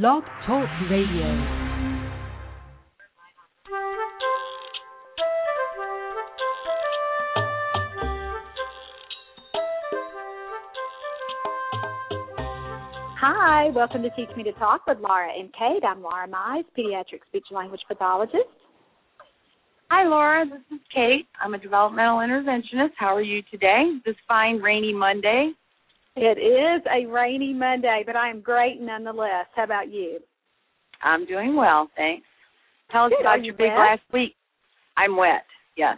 Blog Talk Radio. Hi, welcome to Teach Me to Talk with Laura and Kate. I'm Laura Mize, pediatric speech language pathologist. Hi, Laura. This is Kate. I'm a developmental interventionist. How are you today? This fine rainy Monday. It is a rainy Monday, but I am great nonetheless. How about you? I'm doing well, thanks. Tell us Good. about your you big wet? last week. I'm wet. Yes,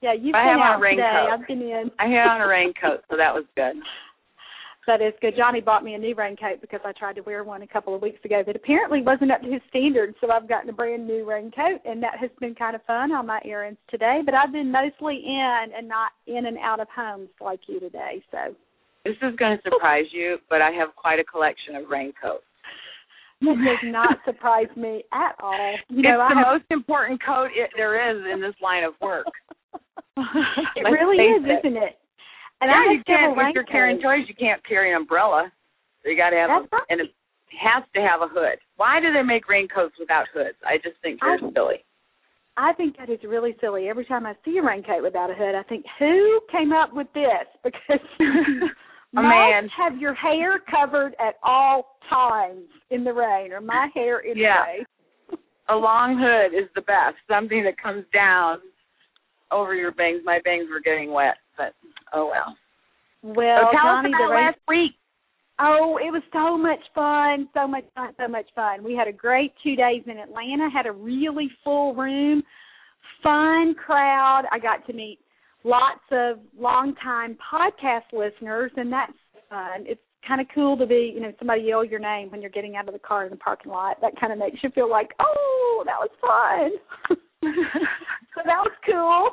Yeah, you've I been have on a out today. raincoat. I've been in. I had on a raincoat, so that was good. That is good. Johnny bought me a new raincoat because I tried to wear one a couple of weeks ago that apparently wasn't up to his standards. So I've gotten a brand new raincoat, and that has been kind of fun on my errands today. But I've been mostly in and not in and out of homes like you today. So This is going to surprise you, but I have quite a collection of raincoats. that does not surprise me at all. You it's know, I the have, most important coat it, there is in this line of work. it really is, it. isn't it? And yeah, I you can't. If you're carrying toys, you can't carry an umbrella. So you got to have, That's a, right. and it has to have a hood. Why do they make raincoats without hoods? I just think they're I- silly. I think that is really silly. Every time I see a raincoat without a hood, I think, who came up with this? Because A man. have your hair covered at all times in the rain, or my hair anyway. A long hood is the best. Something that comes down over your bangs. My bangs were getting wet, but oh well. Well, so tell Johnny, us the about rain- last week. Oh, it was so much fun, so much fun, so much fun. We had a great two days in Atlanta, had a really full room, fun crowd. I got to meet lots of longtime podcast listeners, and that's fun. It's kind of cool to be, you know, somebody yell your name when you're getting out of the car in the parking lot. That kind of makes you feel like, oh, that was fun. so that was cool.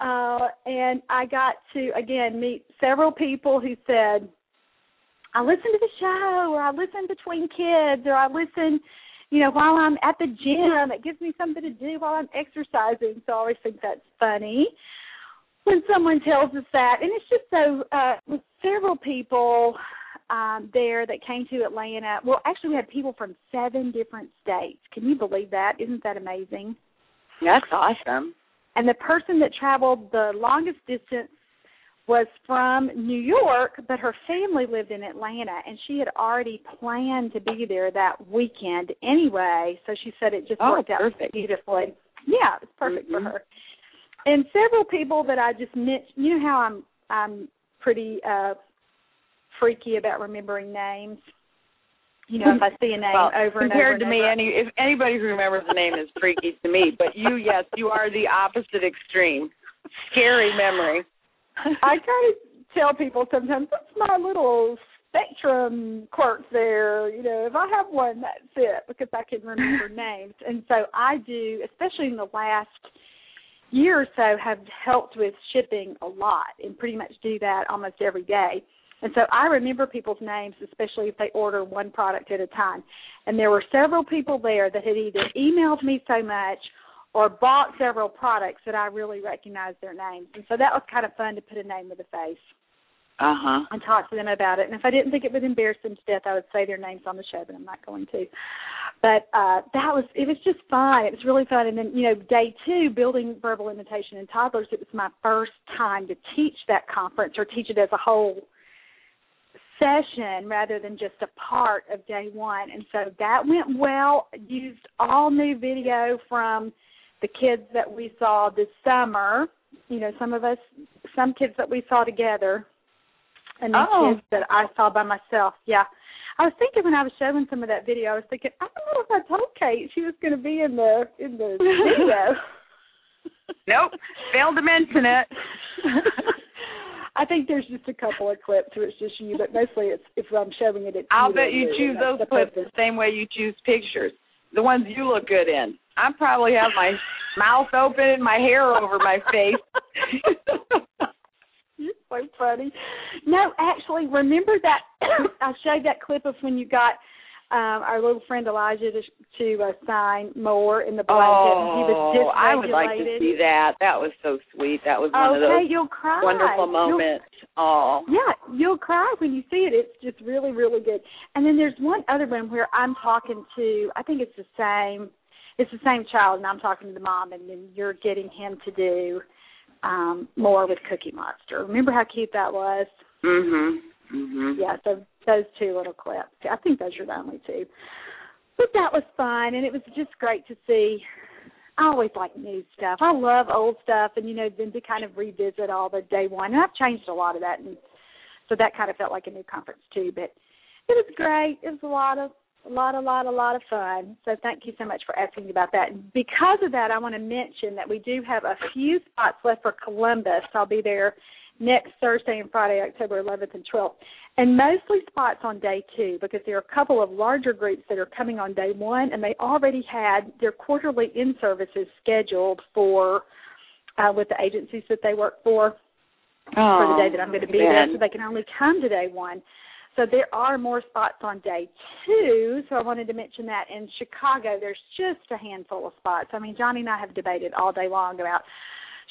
Uh, and I got to again meet several people who said, I listen to the show, or I listen between kids, or I listen, you know, while I'm at the gym. It gives me something to do while I'm exercising. So I always think that's funny when someone tells us that. And it's just so uh, with several people um, there that came to Atlanta. Well, actually, we had people from seven different states. Can you believe that? Isn't that amazing? That's awesome. And the person that traveled the longest distance was from New York, but her family lived in Atlanta, and she had already planned to be there that weekend anyway. So she said it just Oh, worked out perfect. beautifully. Yeah, it's perfect Mhm. for her. And several people that I just mentioned. You know how I'm I'm pretty uh freaky about remembering names. You know, if I see a name well, over and over compared and to me, over. any if anybody who remembers the name is freaky to me. But you, yes, you are the opposite extreme. Scary memory. I kind of tell people sometimes that's my little spectrum quirk there. You know, if I have one, that's it because I can remember names. And so I do, especially in the last year or so, have helped with shipping a lot and pretty much do that almost every day. And so I remember people's names, especially if they order one product at a time. And there were several people there that had either emailed me so much or bought several products that I really recognized their names. And so that was kind of fun to put a name with a face Uh huh. and talk to them about it. And if I didn't think it would embarrass them to death, I would say their names on the show, but I'm not going to. But uh that was it was just fun. It was really fun. And then, you know, day two, building verbal imitation in toddlers, it was my first time to teach that conference or teach it as a whole session rather than just a part of day one. And so that went well. Used all new video from the kids that we saw this summer. You know, some of us, some kids that we saw together, and then Oh. kids that I saw by myself. Yeah. I was thinking when I was showing some of that video, I was thinking, I don't know if I told Kate she was going to be in the in the video. Nope. Failed to mention it. I think there's just a couple of clips where it's just you, but mostly it's if I'm showing it. It's I'll bet you choose those the clips purpose. the same way you choose pictures. The ones you look good in. I probably have my mouth open and my hair over my face. You're so funny. No, actually, remember that I showed that clip of when you got um, our little friend Elijah to, to uh, sign more in the blanket. Oh, he was I would like to see that. That was so sweet. That was one okay, of those you'll cry. wonderful moments. Oh, yeah, you'll cry when you see it. It's just really, really good. And then there's one other one where I'm talking to. I think it's the same. It's the same child, and I'm talking to the mom, and then you're getting him to do um more with Cookie Monster. Remember how cute that was? Mhm. Mhm. Yeah, so those two little clips. I think those are the only two. But that was fun, and it was just great to see. I always like new stuff. I love old stuff, and you know, then to kind of revisit all the day one. And I've changed a lot of that, and so that kind of felt like a new conference too. But it was great. It was a lot of a lot, a lot, a lot of fun. So thank you so much for asking about that. And because of that, I want to mention that we do have a few spots left for Columbus. I'll be there next Thursday and Friday, October 11th and 12th and mostly spots on day two because there are a couple of larger groups that are coming on day one, and they already had their quarterly in services scheduled for uh, with the agencies that they work for oh, for the day that I'm going to be there, so they can only come to day one. So there are more spots on day two. So I wanted to mention that in Chicago, there's just a handful of spots. I mean, Johnny and I have debated all day long about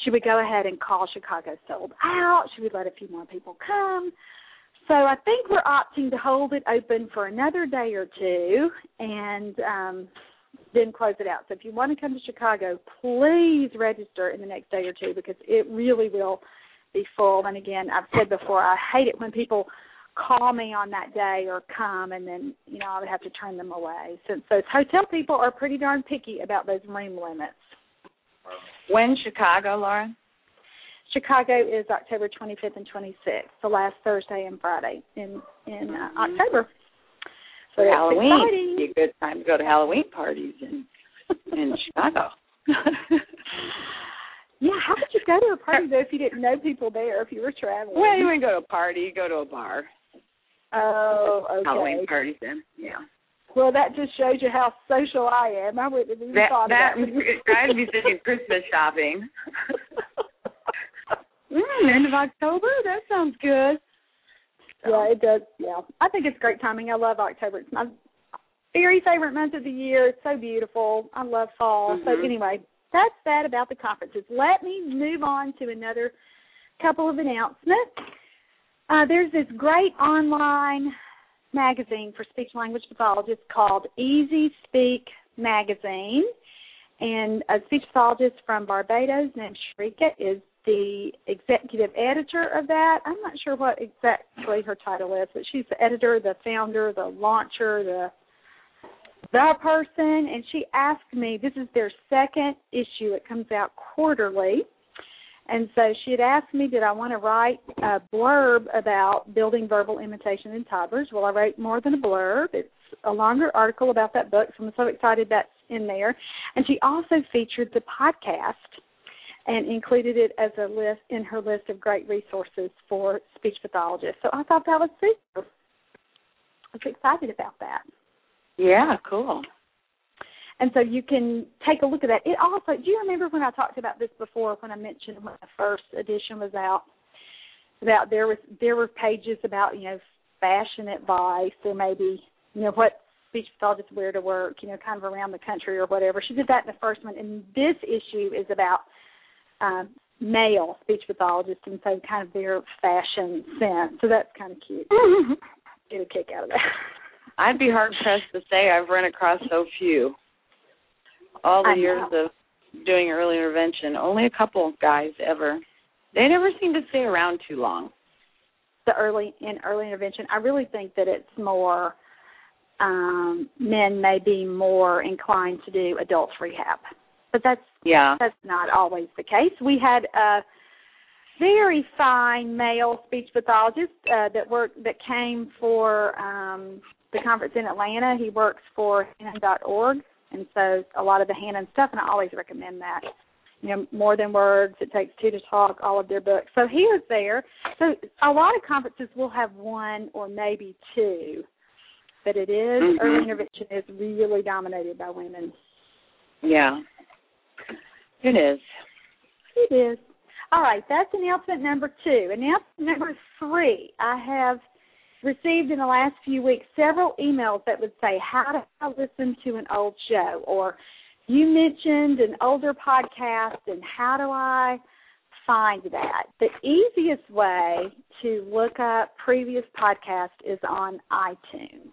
should we go ahead and call Chicago sold out? Should we let a few more people come? So I think we're opting to hold it open for another day or two and um, then close it out. So if you want to come to Chicago, please register in the next day or two because it really will be full. And again, I've said before, I hate it when people call me on that day or come and then, you know, I would have to turn them away since those hotel people are pretty darn picky about those room limits. When Chicago, Laura? Chicago is October 25th and 26th, the last Thursday and Friday in in uh, October. So For Halloween, exciting. be a good time to go to Halloween parties in in Chicago. yeah, how would you go to a party though if you didn't know people there? If you were traveling? well, you wouldn't go to a party, you go to a bar. Oh, okay. Halloween parties then. Yeah. Well, that just shows you how social I am. I wouldn't have even That thought that. I'd be thinking Christmas shopping. mm, end of October? That sounds good. Yeah, it does. Yeah, I think it's great timing. I love October. It's my very favorite month of the year. It's so beautiful. I love fall. So Mhm. anyway, that's that about the conferences. Let me move on to another couple of announcements. Uh, there's this great online magazine for speech language pathologists called Easy Speak Magazine. And a speech pathologist from Barbados named Sharika is the executive editor of that. I'm not sure what exactly her title is, but she's the editor, the founder, the launcher, the the person. And she asked me, this is their second issue. It comes out quarterly. And so she had asked me, did I want to write a blurb about building verbal imitation in toddlers? Well, I wrote more than a blurb. It's a longer article about that book, so I'm so excited that's in there. And she also featured the podcast and included it as a list in her list of great resources for speech pathologists. So I thought that was super. I was excited about that. Yeah, cool. And so you can take a look at that. It also, do you remember when I talked about this before when I mentioned when the first edition was out? About there was there were pages about, you know, fashion advice or maybe, you know, what speech pathologists wear to work, you know, kind of around the country or whatever. She did that in the first one. And this issue is about um male speech pathologists and so kind of their fashion sense. So that's kind of cute. Get a kick out of that. I'd be hard pressed to say I've run across so few. All the I years know. of doing early intervention, only a couple guys ever. They never seem to stay around too long. the early in early intervention. I really think that it's more um men may be more inclined to do adults rehab. But that's Yeah. that's not always the case. We had a very fine male speech pathologist uh, that worked that came for um the conference in Atlanta. He works for Hanen.org and so a lot of the Hanen stuff and I always recommend that. You know, more than words, it takes two to talk, all of their books. So he was there. So a lot of conferences will have one or maybe two. But it is, Mhm. early intervention is really dominated by women. Yeah. It is. It is. All right, that's announcement number two. Announcement number three. I have received in the last few weeks several emails that would say, How do I listen to an old show? Or you mentioned an older podcast and how do I find that? The easiest way to look up previous podcasts is on iTunes.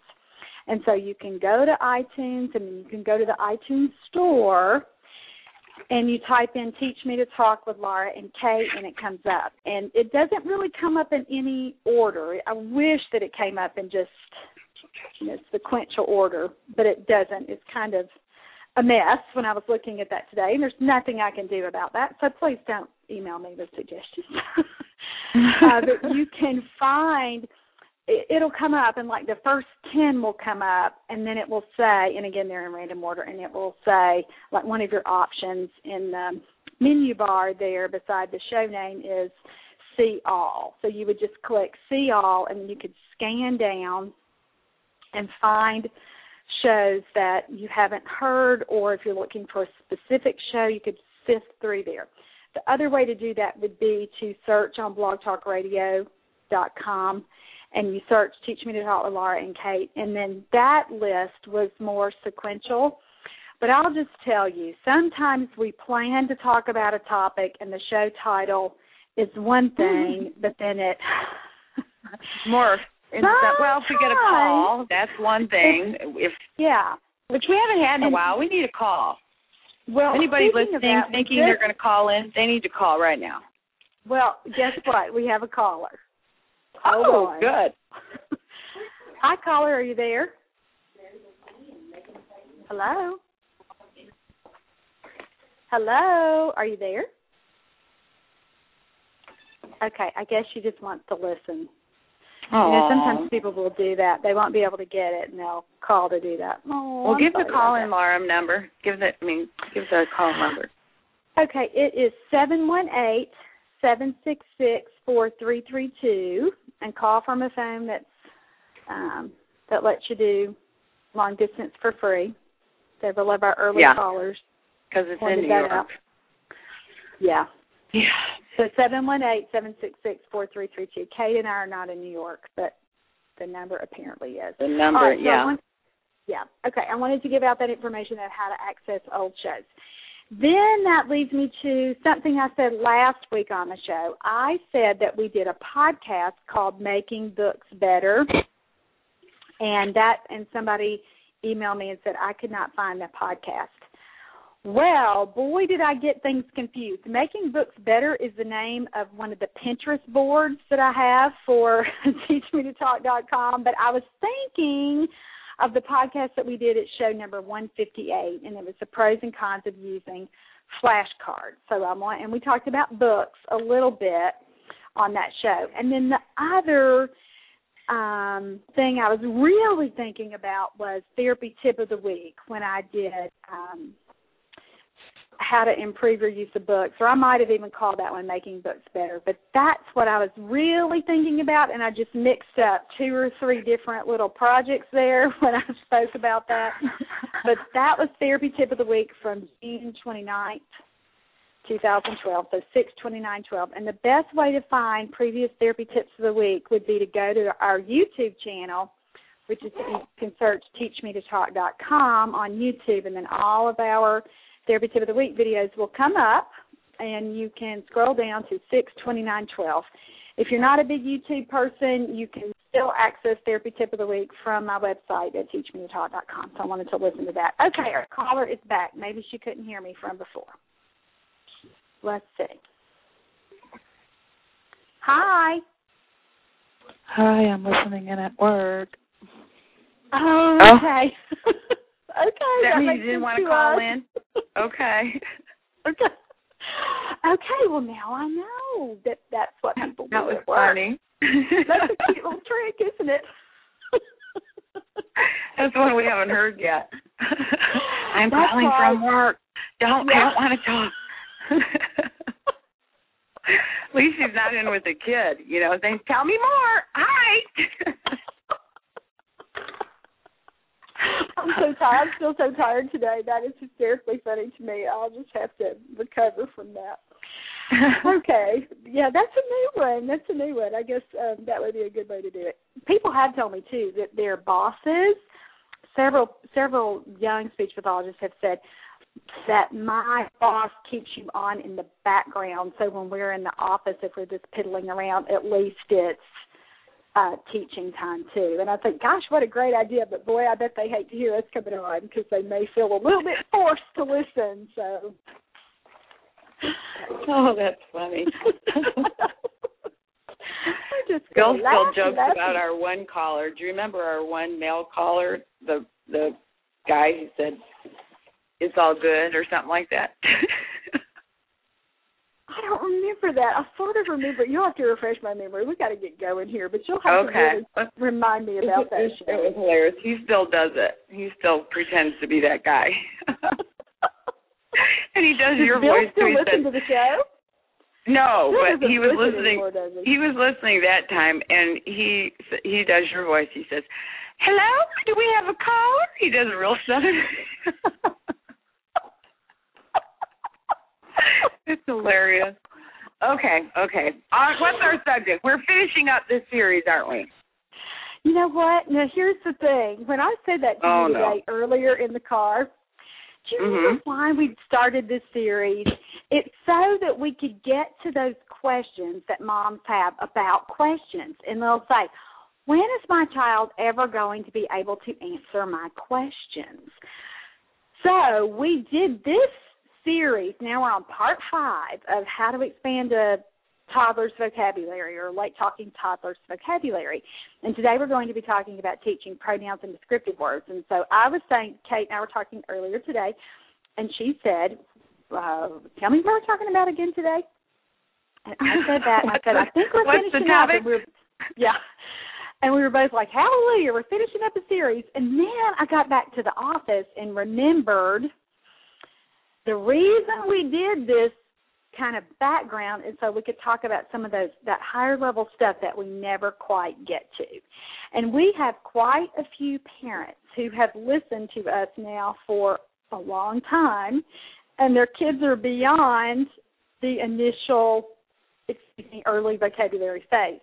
And so you can go to iTunes and you can go to the iTunes store and you type in teach me to talk with Laura and Kate and it comes up. And it doesn't really come up in any order. I wish that it came up in just you know, sequential order, but it doesn't. It's kind of a mess when I was looking at that today, and there's nothing I can do about that. So please don't email me with suggestions. uh, but you can find it'll come up and like the first 10 will come up and then it will say and again they're in random order and it will say like one of your options in the menu bar there beside the show name is see all. So you would just click see all and you could scan down and find shows that you haven't heard or if you're looking for a specific show you could sift through there. The other way to do that would be to search on blogtalkradio.com and you search Teach Me to Talk with Laura and Kate, and then that list was more sequential. But I'll just tell you, sometimes we plan to talk about a topic and the show title is one thing, mm-hmm. but then it more well, if we get a call, that's one thing. If yeah, which we haven't had in a while, we need a call. Well, anybody listening that, thinking they're going to call in, they need to call right now. Well, guess what? We have a caller. Oh, good. Hi, caller. Are you there? Hello. Hello. Are you there? Okay, I guess she just wants to listen. Aww. You know, sometimes people will do that. They won't be able to get it, and they'll call to do that. Oh, well, I'm give the call in number. Give the, I mean, give the call number. Okay, it is seven one eight seven six six four three three two and call from a phone that's um, that lets you do long distance for free. Several of our early yeah. callers because it's in New York. Out. Yeah. Yeah. So seven one eight seven six six four three three two. Kate and I are not in New York, but the number apparently is. The number, right, so yeah. Want, yeah. Okay. I wanted to give out that information on how to access old shows. Then that leads me to something I said last week on the show. I said that we did a podcast called Making Books Better. And that and somebody emailed me and said I could not find that podcast. Well, boy, did I get things confused. Making Books Better is the name of one of the Pinterest boards that I have for teachmetotalk.com, but I was thinking of the podcast that we did at show number 158, and it was the pros and cons of using flashcards. So I want, and we talked about books a little bit on that show. And then the other um, thing I was really thinking about was therapy tip of the week when I did um, how to improve your use of books, or I might have even called that one making books better. But that's what I was really thinking about, and I just mixed up two or three different little projects there when I spoke about that. but that was therapy tip of the week from June 29th. 2012, so 62912. And the best way to find previous therapy tips of the week would be to go to our YouTube channel, which is you can search teachmetotalk.com on YouTube, and then all of our Therapy Tip of the Week videos will come up, and you can scroll down to 62912. If you're not a big YouTube person, you can still access Therapy Tip of the Week from my website at teachmetotalk.com. So I wanted to listen to that. Okay, our caller is back. Maybe she couldn't hear me from before. Let's see. Hi. Hi, I'm listening in at work. Oh, okay. Oh. okay. That, that means you didn't want to call us. in? Okay. okay. Okay, well now I know that that's what people that do was work. funny. That's a cute little trick, isn't it? That's one we haven't heard yet. I'm That's calling right. from work. Don't I don't want to talk. At least she's not in with a kid, you know, saying, Tell me more. Hi I'm so tired. I'm still so tired today. That is hysterically funny to me. I'll just have to recover from that. okay. Yeah, that's a new one. That's a new one. I guess um, that would be a good way to do it. People have told me too that their bosses, several several young speech pathologists have said that my boss keeps you on in the background so when we're in the office if we're just piddling around at least it's uh teaching time too and i think gosh what a great idea but boy i bet they hate to hear us coming on because they may feel a little bit forced to listen so oh that's funny just Bill still jokes laugh. about our one caller. Do you remember our one male caller, the the guy who said it's all good or something like that? I don't remember that. I sort of remember. You'll have to refresh my memory. We got to get going here, but you'll have okay. to really remind me about that it, show. it was hilarious. He still does it. He still pretends to be that guy. and he does Does your Bill voice still too. Listen says, to the show? No, Bill but he was listen listening. Anymore, he? He was listening that time, and he he does your voice. He says, "Hello, do we have a caller?" He does a real southern. it's hilarious. Okay, okay. Uh, what's our subject? We're finishing up this series, aren't we? You know what? Now here's the thing. When I said that to Oh, you no. earlier in the car, do you remember Mhm. why we started this series? It's so that we could get to those questions that moms have about questions. And they'll say, When is my child ever going to be able to answer my questions? So we did this series. Now we're on part five of how to expand a toddler's vocabulary or late talking toddler's vocabulary. And today we're going to be talking about teaching pronouns and descriptive words. And so I was saying, Kate and I were talking earlier today, and she said, uh, "Tell me what we're talking about again today." And I said that, and I said, "I think we're the finishing up." And we were, yeah. And we were both like, "Hallelujah! We're finishing up a series." And then I got back to the office and remembered the reason we did this kind of background is so we could talk about some of those that higher level stuff that we never quite get to. And we have quite a few parents who have listened to us now for a long time and their kids are beyond the initial excuse me, early vocabulary phase.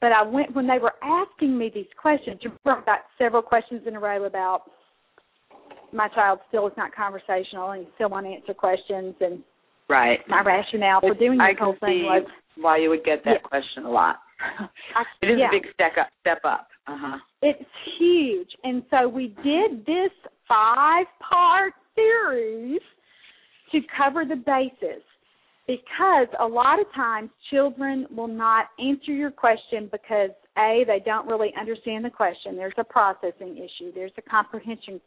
But I went when they were asking me these questions, you I got several questions in a row about my child still is not conversational and still want to answer questions and Right. my rationale for doing this whole thing was why you would get that Yeah. question a lot. I, It is yeah, a big step up. Step up. Uh huh. it's huge. And so we did this five part series to cover the basis because a lot of times children will not answer your question because A, they don't really understand the question. There's a processing issue, there's a comprehension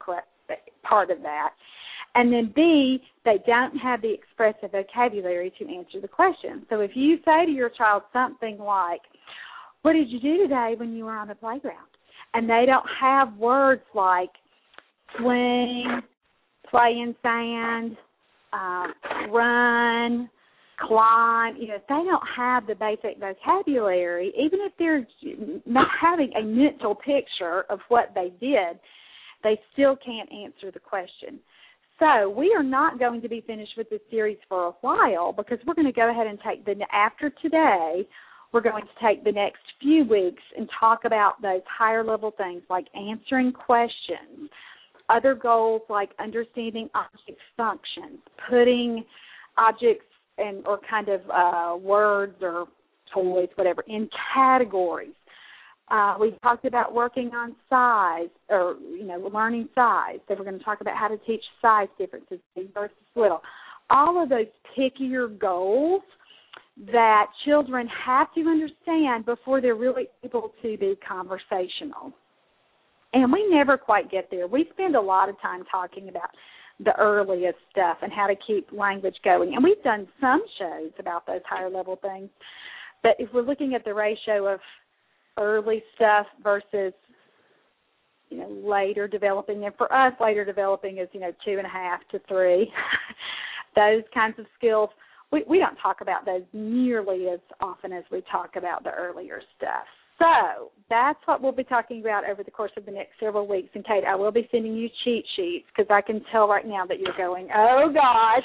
part of that. And then B, they don't have the expressive vocabulary to answer the question. So if you say to your child something like, What did you do today when you were on the playground? And they don't have words like swing, play in sand, um, run, climb. You know, if they don't have the basic vocabulary, even if they're not having a mental picture of what they did, they still can't answer the question. So we are not going to be finished with this series for a while because we're going to go ahead and take the after today. We're going to take the next few weeks and talk about those higher level things like answering questions, other goals like understanding object functions, putting objects and or kind of uh, words or toys, whatever, in categories. Uh, we talked about working on size or you know learning size. So we're going to talk about how to teach size differences, big versus little. All of those pickier goals that children have to understand before they're really able to be conversational. And we never quite get there. We spend a lot of time talking about the earliest stuff and how to keep language going. And we've done some shows about those higher level things. But if we're looking at the ratio of early stuff versus you know later developing and for us later developing is you know two and a half to three those kinds of skills we we don't talk about those nearly as often as we talk about the earlier stuff so that's what we'll be talking about over the course of the next several weeks and kate i will be sending you cheat sheets because i can tell right now that you're going oh gosh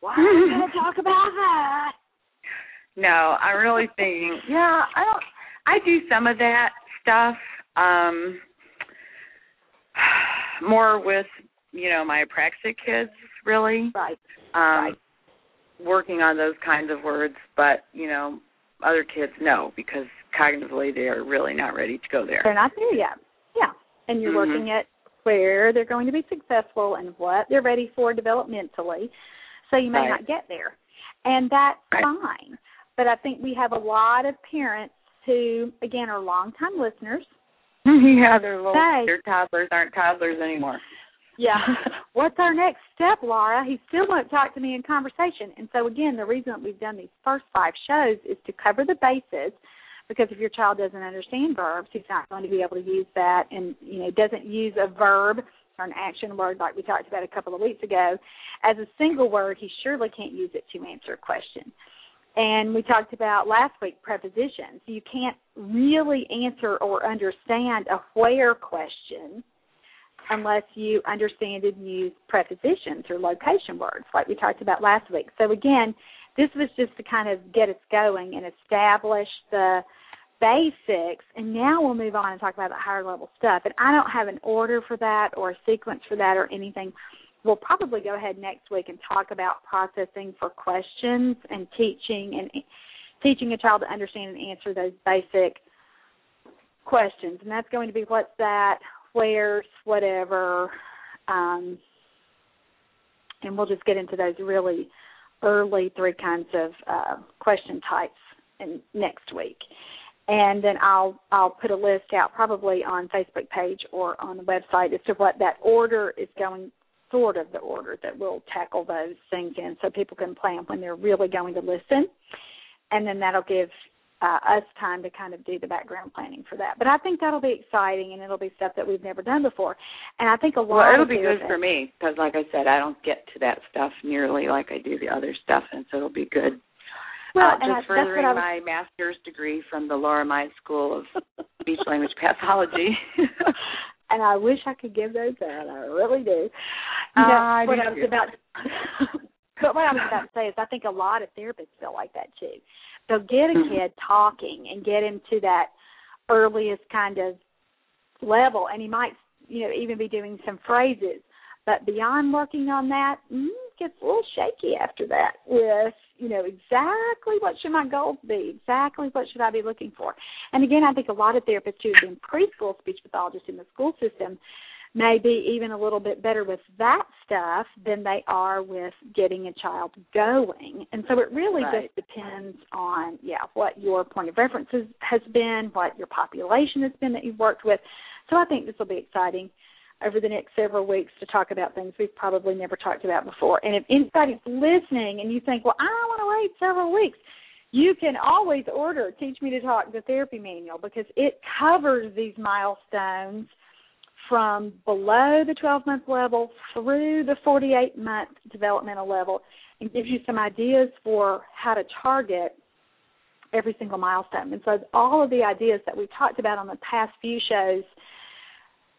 why are we going to talk about that no, I'm really thinking. Yeah, I don't. I do some of that stuff. Um, more with you know my apraxic kids, really. Right. Um, Right. Working on those kinds of words, but you know, other kids no, because cognitively they are really not ready to go there. They're not there yet. Yeah. And you're Mhm. working at where they're going to be successful and what they're ready for developmentally. So you may Right. not get there. And that's Right. fine. But I think we have a lot of parents who, again, are longtime listeners. yeah, their little Say. their toddlers aren't toddlers anymore. Yeah. What's our next step, Laura? He still won't talk to me in conversation. And so again, the reason that we've done these first five shows is to cover the bases because if your child doesn't understand verbs, he's not going to be able to use that and you know, doesn't use a verb or an action word like we talked about a couple of weeks ago as a single word, he surely can't use it to answer a question. And we talked about last week prepositions. You can't really answer or understand a where question unless you understand and use prepositions or location words, like we talked about last week. So again, this was just to kind of get us going and establish the basics, and now we'll move on and talk about the higher level stuff. And I don't have an order for that or a sequence for that or anything. We'll probably go ahead next week and talk about processing for questions and teaching and teaching a child to understand and answer those basic questions. And that's going to be what's that, where's, whatever. Um, and we'll just get into those really early three kinds of uh, question types in next week. And then I'll I'll put a list out probably on Facebook page or on the website as to what that order is going sort of the order that we'll tackle those things in so people can plan when they're really going to listen. And then that'll give uh, us time to kind of do the background planning for that. But I think that'll be exciting and it'll be stuff that we've never done before. And I think a lot Well, it'll be good for me because, like I said, I don't get to that stuff nearly like I do the other stuff, and so it'll be good. Well, uh, and I, just that's what furthering was, my master's degree from the Laura Mize School of Speech Language Pathology. and I wish I could give those out. I really do. You Uh, know, I what do I was about but what I was about to say is I think a lot of therapists feel like that too. They'll get a Mhm. kid talking and get him to that earliest kind of level and he might, you know, even be doing some phrases. But beyond working on that, mm, gets a little shaky after that with, you know, exactly what should my goals be? Exactly what should I be looking for? And again, I think a lot of therapists who have been preschool speech pathologists in the school system may be even a little bit better with that stuff than they are with getting a child going. And so it really Right. just depends on, yeah, what your point of reference has been, what your population has been that you've worked with. So I think this will be exciting over the next several weeks to talk about things we've probably never talked about before. And if anybody's listening and you think, well, I don't want to wait several weeks, you can always order Teach Me to Talk the therapy manual because it covers these milestones from below the 12 month level through the 48 month developmental level and gives you some ideas for how to target every single milestone. And so all of the ideas that we've talked about on the past few shows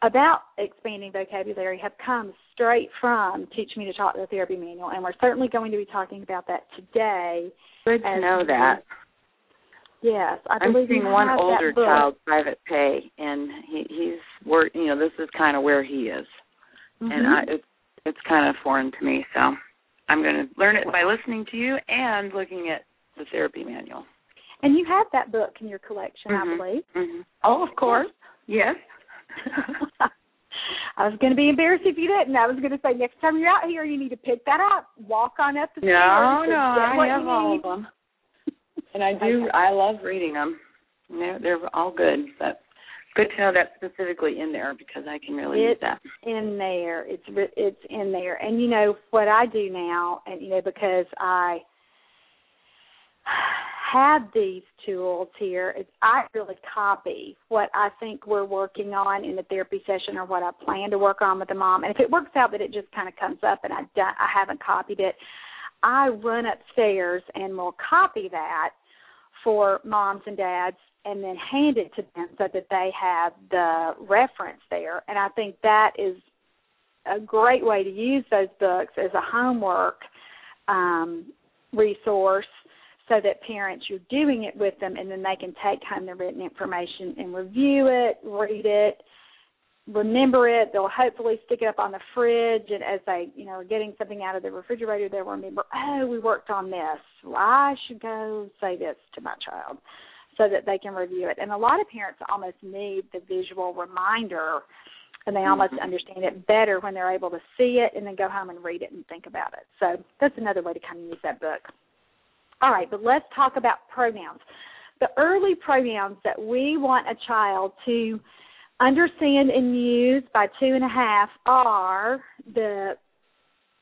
about expanding vocabulary have come straight from Teach Me to Talk the Therapy Manual, and we're certainly going to be talking about that today. good to know that. Yes, I I'm seeing one older child private pay, and he, he's work. You know, this is kind of where he is, and Mhm. I, it's it's kind of foreign to me. So I'm going to learn it by listening to you and looking at the therapy manual. And you have that book in your collection, I Mhm. believe. hmm Oh, of course. Yes. I was going to be embarrassed if you didn't. I was going to say next time you're out here, you need to pick that up, walk on up the No, stairs, no, get I have all of them, and I do. Okay. I love reading them. They're, they're all good, but good to know that specifically in there because I can really use It's that. in there. It's it's in there. And you know what I do now, and you know because I have these tools here, is I really copy what I think we're working on in the therapy session or what I plan to work on with the mom. And if it works out that it just kind of comes up and I I haven't copied it, I run upstairs and will copy that for moms and dads and then hand it to them so that they have the reference there. And I think that is a great way to use those books as a homework um, resource so that parents you're doing it with them and then they can take home the written information and review it, read it, remember it. They'll hopefully stick it up on the fridge and as they, you know, are getting something out of the refrigerator they'll remember, oh, we worked on this. Well, I should go say this to my child so that they can review it. And a lot of parents almost need the visual reminder and they almost mm-hmm. understand it better when they're able to see it and then go home and read it and think about it. So that's another way to kind of use that book. All right, but let's talk about pronouns. The early pronouns that we want a child to understand and use by two and a half are the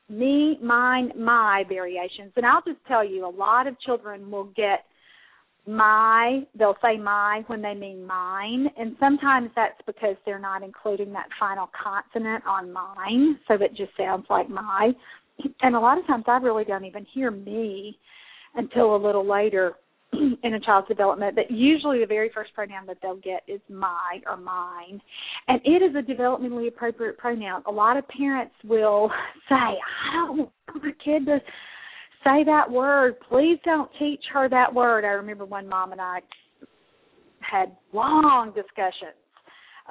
me, mine, my variations. And I'll just tell you, a lot of children will get my, they'll say my when they mean mine. And sometimes that's because they're not including that final consonant on mine, so it just sounds like my. And a lot of times I really don't even hear me until a little later in a child's development that usually the very first pronoun that they'll get is my or mine. And it is a developmentally appropriate pronoun. A lot of parents will say, I don't want my kid to say that word. Please don't teach her that word. I remember one mom and I had long discussions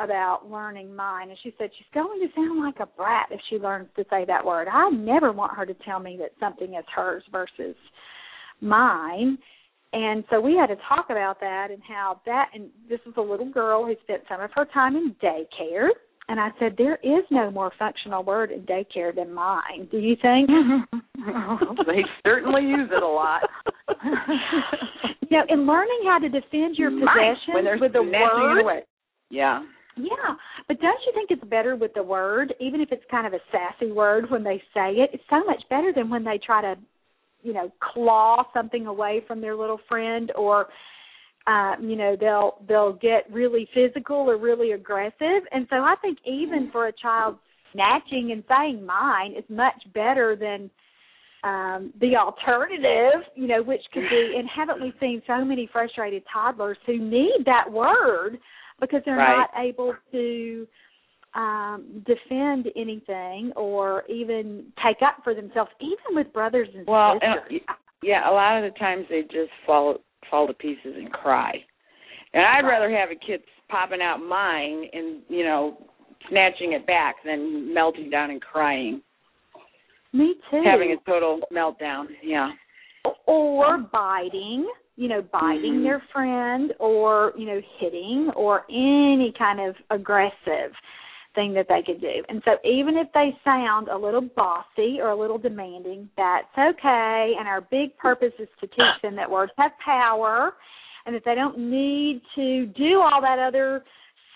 about learning mine and she said she's going to sound like a brat if she learns to say that word. I never want her to tell me that something is hers versus mine. And so we had to talk about that and how that and this was a little girl who spent some of her time in daycare and I said, There is no more functional word in daycare than mine. Do you think? they certainly use it a lot. you know, in learning how to defend your possessions when there's with the word. Yeah. Yeah, but don't you think it's better with the word, even if it's kind of a sassy word when they say it? It's so much better than when they try to, you know, claw something away from their little friend or uh, you know they'll they'll get really physical or really aggressive and so i think even for a child snatching and saying mine is much better than um the alternative you know which could be and haven't we seen so many frustrated toddlers who need that word because they're right. not able to um defend anything or even take up for themselves even with brothers and well, sisters and, yeah a lot of the times they just fall fall to pieces and cry. And I'd rather have a kid popping out mine and you know snatching it back than melting down and crying. Me too. Having a total meltdown. Yeah. Or biting, you know, biting mm-hmm. their friend, or you know, hitting, or any kind of aggressive thing that they could do. And so even if they sound a little bossy or a little demanding, that's okay. And our big purpose is to teach them that words have power and that they don't need to do all that other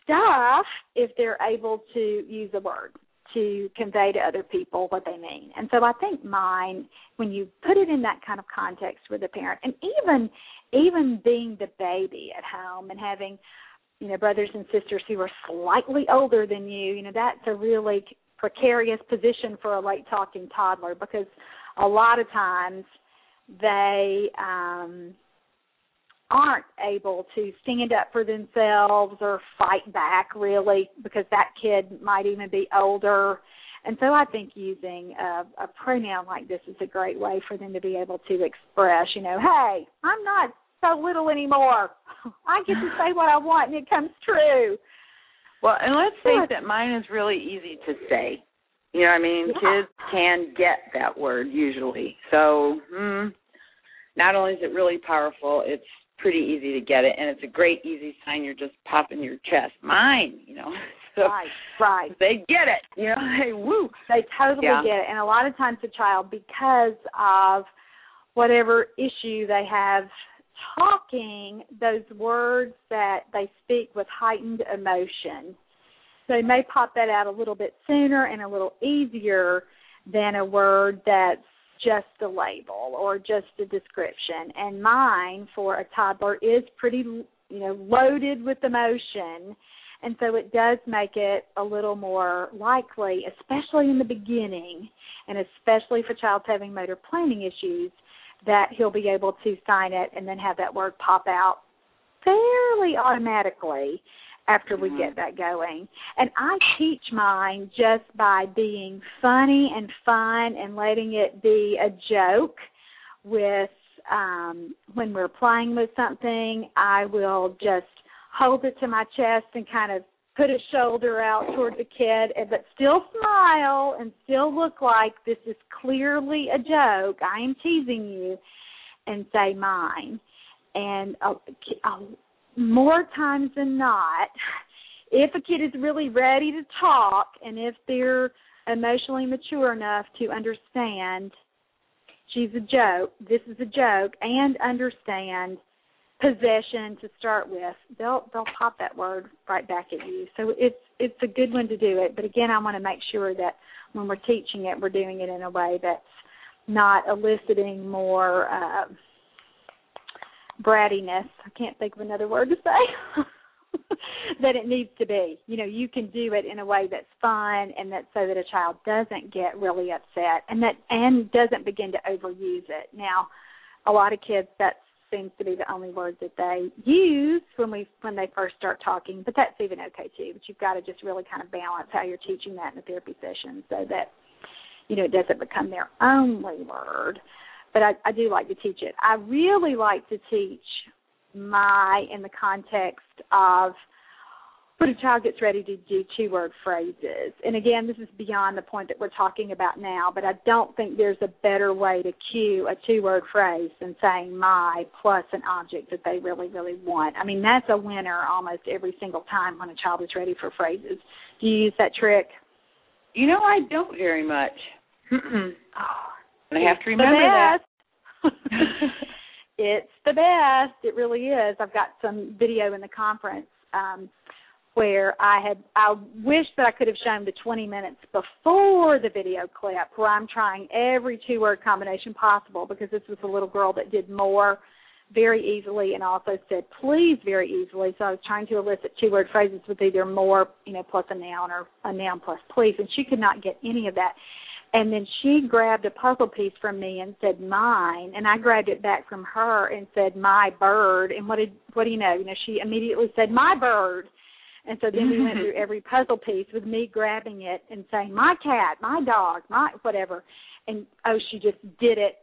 stuff if they're able to use a word to convey to other people what they mean. And so I think mine, when you put it in that kind of context with a parent, and even even being the baby at home and having you know brothers and sisters who are slightly older than you you know that's a really precarious position for a late talking toddler because a lot of times they um aren't able to stand up for themselves or fight back really because that kid might even be older. And so I think using a, a pronoun like this is a great way for them to be able to express, you know, hey, I'm not so little anymore. I get to say what I want and it comes true. Well, and let's face it, mine is really easy to say. You know what I mean? Yeah. Kids can get that word usually. So, hmm, not only is it really powerful, it's pretty easy to get it, and it's a great, easy sign you're just popping your chest. Mine, you know. So right, right. They get it. You know, hey, woo. They totally Yeah. get it. And a lot of times the child, because of whatever issue they have talking, those words that they speak with heightened emotion, So, they may pop that out a little bit sooner and a little easier than a word that's just a label or just a description. And mine for a toddler is pretty, you know, loaded with emotion. And so it does make it a little more likely, especially in the beginning, and especially for child's having motor planning issues, that he'll be able to sign it and then have that word pop out fairly automatically after we get that going. And I teach mine just by being funny and fun and letting it be a joke with um when we're playing with something, I will just hold it to my chest and kind of put a shoulder out toward the kid and but still smile and still look like this is clearly a joke. I am teasing you and say mine. And uh, uh, more times than not, if a kid is really ready to talk and if they're emotionally mature enough to understand she's a joke, this is a joke, and understand possession to start with, they'll they'll pop that word right back at you. So it's it's a good one to do it. But again, I want to make sure that when we're teaching it, we're doing it in a way that's not eliciting more uh, brattiness. I can't think of another word to say. that it needs to be. You know, you can do it in a way that's fun and that so that a child doesn't get really upset and that and doesn't begin to overuse it. Now, a lot of kids that's seems to be the only word that they use when we when they first start talking. But that's even okay too. But you've got to just really kind of balance how you're teaching that in the therapy session so that you know it doesn't become their only word. But I, I do like to teach it. I really like to teach my in the context of when a child gets ready to do two word phrases. And again, this is beyond the point that we're talking about now, but I don't think there's a better way to cue a two word phrase than saying my plus an object that they really, really want. I mean, that's a winner almost every single time when a child is ready for phrases. Do you use that trick? You know, I don't very much. Mm-mm. Oh, I have to remember that. it's the best. It really is. I've got some video in the conference um, where I had I wish that I could have shown the 20 minutes before the video clip where I'm trying every two word combination possible because this was a little girl that did more very easily and also said please very easily. So I was trying to elicit two word phrases with either more, you know, plus a noun or a noun plus please and she could not get any of that. And then she grabbed a puzzle piece from me and said mine and I grabbed it back from her and said my bird and what did what do you know? You know, she immediately said my bird and so then we went through every puzzle piece with me grabbing it and saying, My cat, my dog, my whatever. And oh, she just did it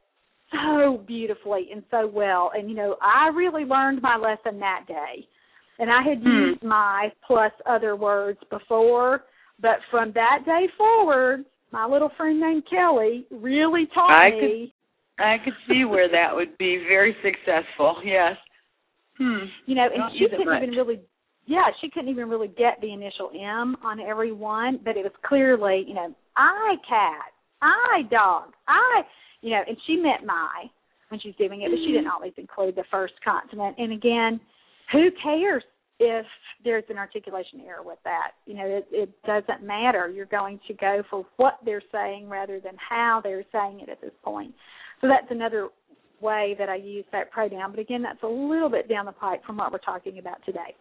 so beautifully and so well. And you know, I really learned my lesson that day. And I had hmm. used my plus other words before, but from that day forward, my little friend named Kelly really taught I me. Could, I could see where that would be very successful. Yes. Hmm. You know, and Don't she couldn't even really yeah, she couldn't even really get the initial M on every one, but it was clearly, you know, I cat, I dog, I, you know, and she meant my when she's doing it, but she didn't mm-hmm. always include the first consonant. And again, who cares if there's an articulation error with that? You know, it, it doesn't matter. You're going to go for what they're saying rather than how they're saying it at this point. So that's another way that I use that pronoun. But again, that's a little bit down the pipe from what we're talking about today.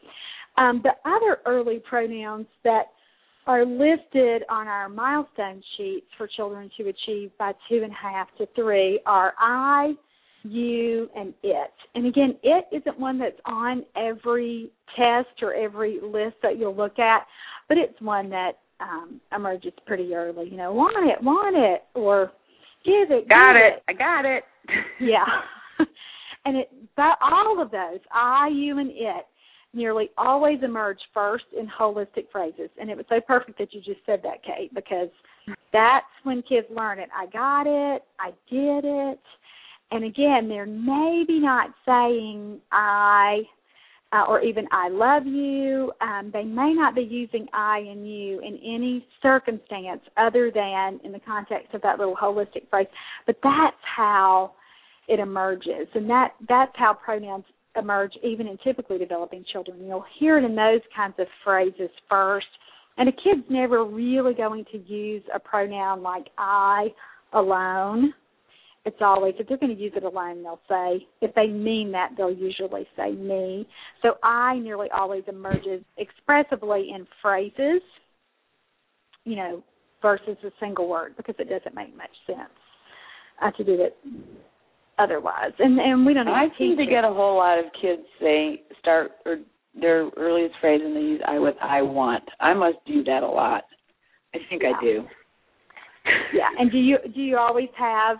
Um, the other early pronouns that are listed on our milestone sheets for children to achieve by two and a half to three are I, you, and it. And again, it isn't one that's on every test or every list that you'll look at, but it's one that um, emerges pretty early. You know, want it, want it, or give it, got give it. it. I got it. yeah. and it, but all of those, I, you, and it, nearly always emerge first in holistic phrases. And it was so perfect that you just said that, Kate, because that's when kids learn it. I got it, I did it. And again, they're maybe not saying I uh, or even I love you. Um, they may not be using I and you in any circumstance other than in the context of that little holistic phrase. But that's how it emerges, and that that's how pronouns emerge even in typically developing children. You'll hear it in those kinds of phrases first. And a kid's never really going to use a pronoun like I alone. It's always, if they're going to use it alone, they'll say, if they mean that, they'll usually say me. So I nearly always emerges expressively in phrases, you know, versus a single word because it doesn't make much sense uh, to do it otherwise. And and we don't. I seem to get a whole lot of kids say start or their earliest phrase and they use I with I want. I must do that a lot. I think Yeah. I do. yeah. And do you do you always have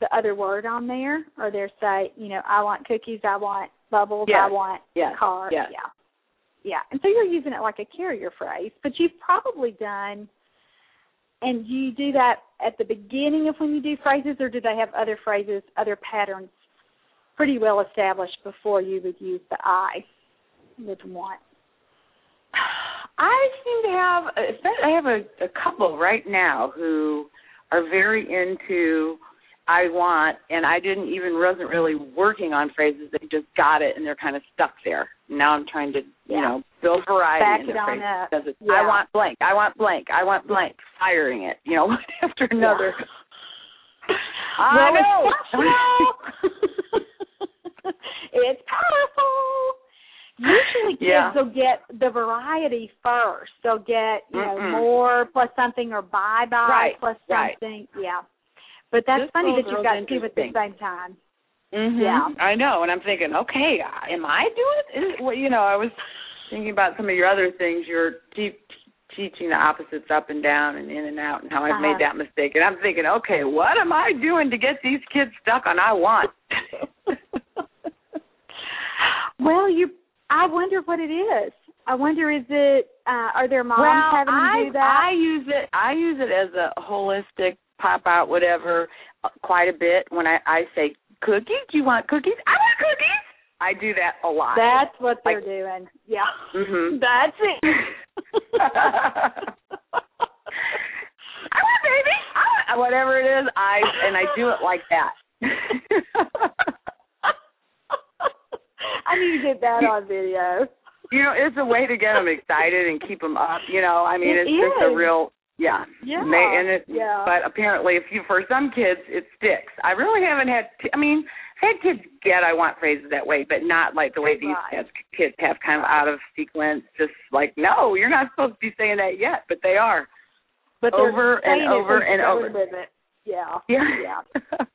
the other word on there, or they say, you know, I want cookies, I want bubbles, Yes. I want Yes. car. Yes. Yeah. Yeah. And so you're using it like a carrier phrase, but you've probably done and you do that at the beginning of when you do phrases or do they have other phrases, other patterns pretty well established before you would use the I with want? I seem to have, I have a, a couple right now who are very into I want, and I didn't even wasn't really working on phrases. They just got it, and they're kind of stuck there. Now I'm trying to, you Yeah. know, build variety Back in the on phrases up. Yeah. I want blank, I want blank, I want blank, firing it, you know, one after another. I well, know. It's, powerful. it's powerful. Usually kids Yeah. will get the variety first. They'll get, you know, Mm-mm. more plus something or bye bye Right, plus right. something. Yeah. But that's This funny that you've real got two at the same time. hmm Yeah. I know, and I'm thinking, okay, am I doing it? Is, well, you know, I was thinking about some of your other things. You're te- teaching the opposites up and down and in and out, and how I've Uh-huh. made that mistake. And I'm thinking, okay, what am I doing to get these kids stuck on I want? well, you I wonder what it is. I wonder is it uh are there moms well, having to I do that? I use it. I use it as a holistic pop out whatever uh, quite a bit when I I say cookies. Do you want cookies? I want cookies. I do that a lot. That's what they're Like- doing. Yeah. Mhm. That's it. I want baby. I want whatever it is. I and I do it like that. I need to get that on video. you know, it's a way to get them excited and keep them up. You know, I mean, It it's just a real yeah. Yeah. And they, and it, Yeah. but apparently, if you for some kids, it sticks. I really haven't had. T- I mean, I've had kids get I want phrases that way, but not like the way these Right. kids kids have kind of out of sequence. Just like, no, you're not supposed to be saying that yet, but they are. But they're Over and over and over. Yeah. Yeah. Yeah.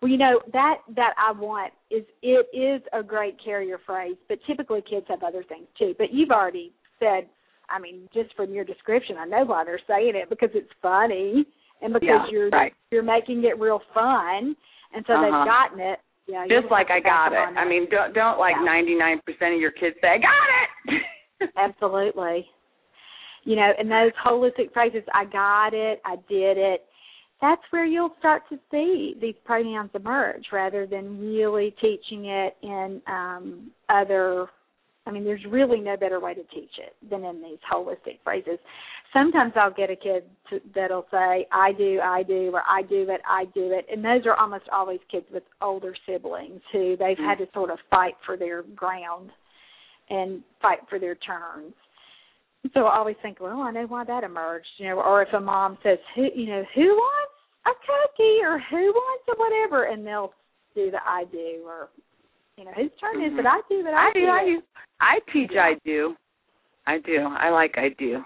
Well, you know that that I want is it is a great carrier phrase, but typically kids have other things too. But you've already said, I mean, just from your description, I know why they're saying it because it's funny and because Yeah, you're right. you're making it real fun, and so Uh-huh. they've gotten it. Yeah, Just like I got it. I mean, don't don't like ninety nine percent of your kids say I got it. Absolutely. You know, and those holistic phrases, I got it, I did it, that's where you'll start to see these pronouns emerge rather than really teaching it in um, other I mean, there's really no better way to teach it than in these holistic phrases. Sometimes I'll get a kid to, that'll say, I do, I do, or I do it, I do it. And those are almost always kids with older siblings who they've had to sort of fight for their ground and fight for their turns. So I always think, well, I know why that emerged, you know. Or if a mom says, who, you know, who wants a cookie or who wants a whatever, and they'll do the I do or, you know, whose turn is it? I do it. I, I do. I do. I teach. Yeah. I do. I do. I like. I do.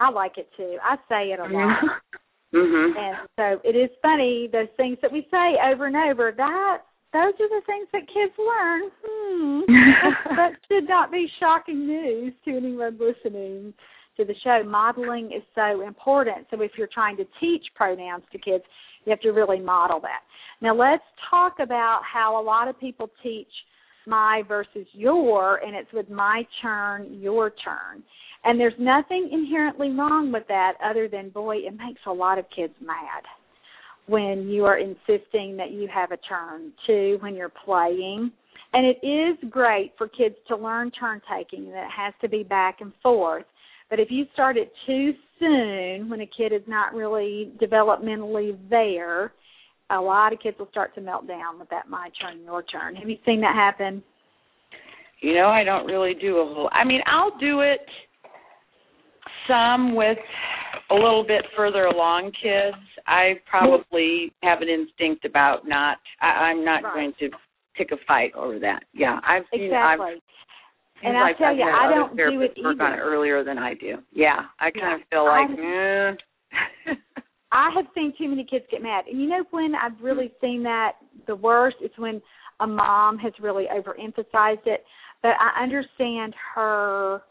I like it too. I say it a lot. Mhm. And so it is funny those things that we say over and over. That those are the things that kids learn. Hmm. that should not be shocking news to anyone listening to the show. Modeling is so important. So if you're trying to teach pronouns to kids, you have to really model that. Now let's talk about how a lot of people teach my versus your, and it's with my turn, your turn. And there's nothing inherently wrong with that other than, boy, it makes a lot of kids mad when you are insisting that you have a turn, too, when you're playing. And it is great for kids to learn turn taking, that it has to be back and forth. But if you start it too soon, when a kid is not really developmentally there, a lot of kids will start to melt down with that my turn, your turn. Have you seen that happen? You know, I don't really do a whole. I mean, I'll do it some with a little bit further along kids. I probably have an instinct about not. I, I'm not Right. going to pick a fight over that. Yeah, I've seen. I've, Exactly. Seems And I like tell I've you, I don't do it therapists work on it earlier than I do. Yeah, I kind Yeah. of feel I- like. eh. I have seen too many kids get mad. And you know when I've really seen that the worst is when a mom has really overemphasized it. But I understand her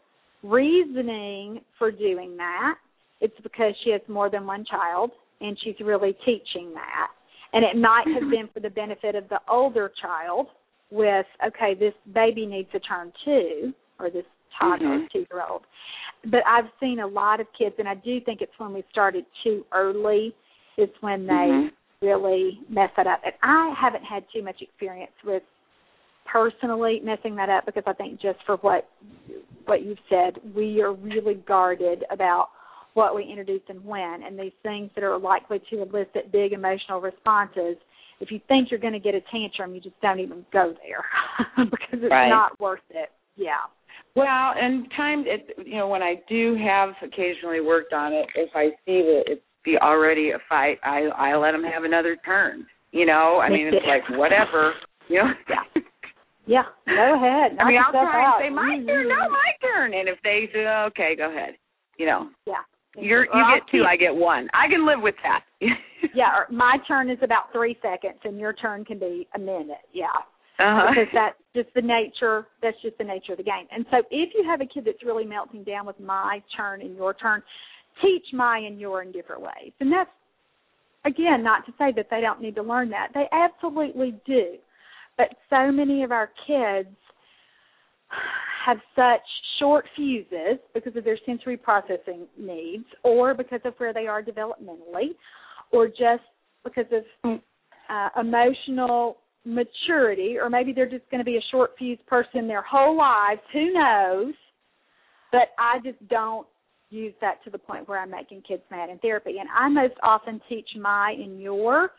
reasoning for doing that. It's because she has more than one child and she's really teaching that. And it might have been for the benefit of the older child with, okay, this baby needs a turn too, or this toddler, Mhm. two year old. But I've seen a lot of kids, and I do think it's when we started too early, is when they Mhm. really mess that up. And I haven't had too much experience with personally messing that up because I think just for what what you've said, we are really guarded about what we introduce and when, and these things that are likely to elicit big emotional responses. If you think you're going to get a tantrum, you just don't even go there because it's Right. not worth it. Yeah. Well, and times it you know when I do have occasionally worked on it, if I see that it's be already a fight, I I let them have another turn. You know, I mean it's like whatever. You know. Yeah. Yeah, go ahead. I mean, Knock I'll try out. and say my Mm, turn, no, mm. my turn, and if they say okay, go ahead. You know, Yeah. You're Or you I'll get two, I get one. I can live with that. Yeah, my turn is about three seconds, and your turn can be a minute. Yeah. Uh-huh. because that's just the nature that's just the nature of the game and so if you have a kid that's really melting down with my turn and your turn teach my and your in different ways and that's again not to say that they don't need to learn that they absolutely do but so many of our kids have such short fuses because of their sensory processing needs or because of where they are developmentally or just because of uh, emotional maturity, or maybe they're just going to be a short fuse person their whole lives. Who knows? But I just don't use that to the point where I'm making kids mad in therapy. And I most often teach my and your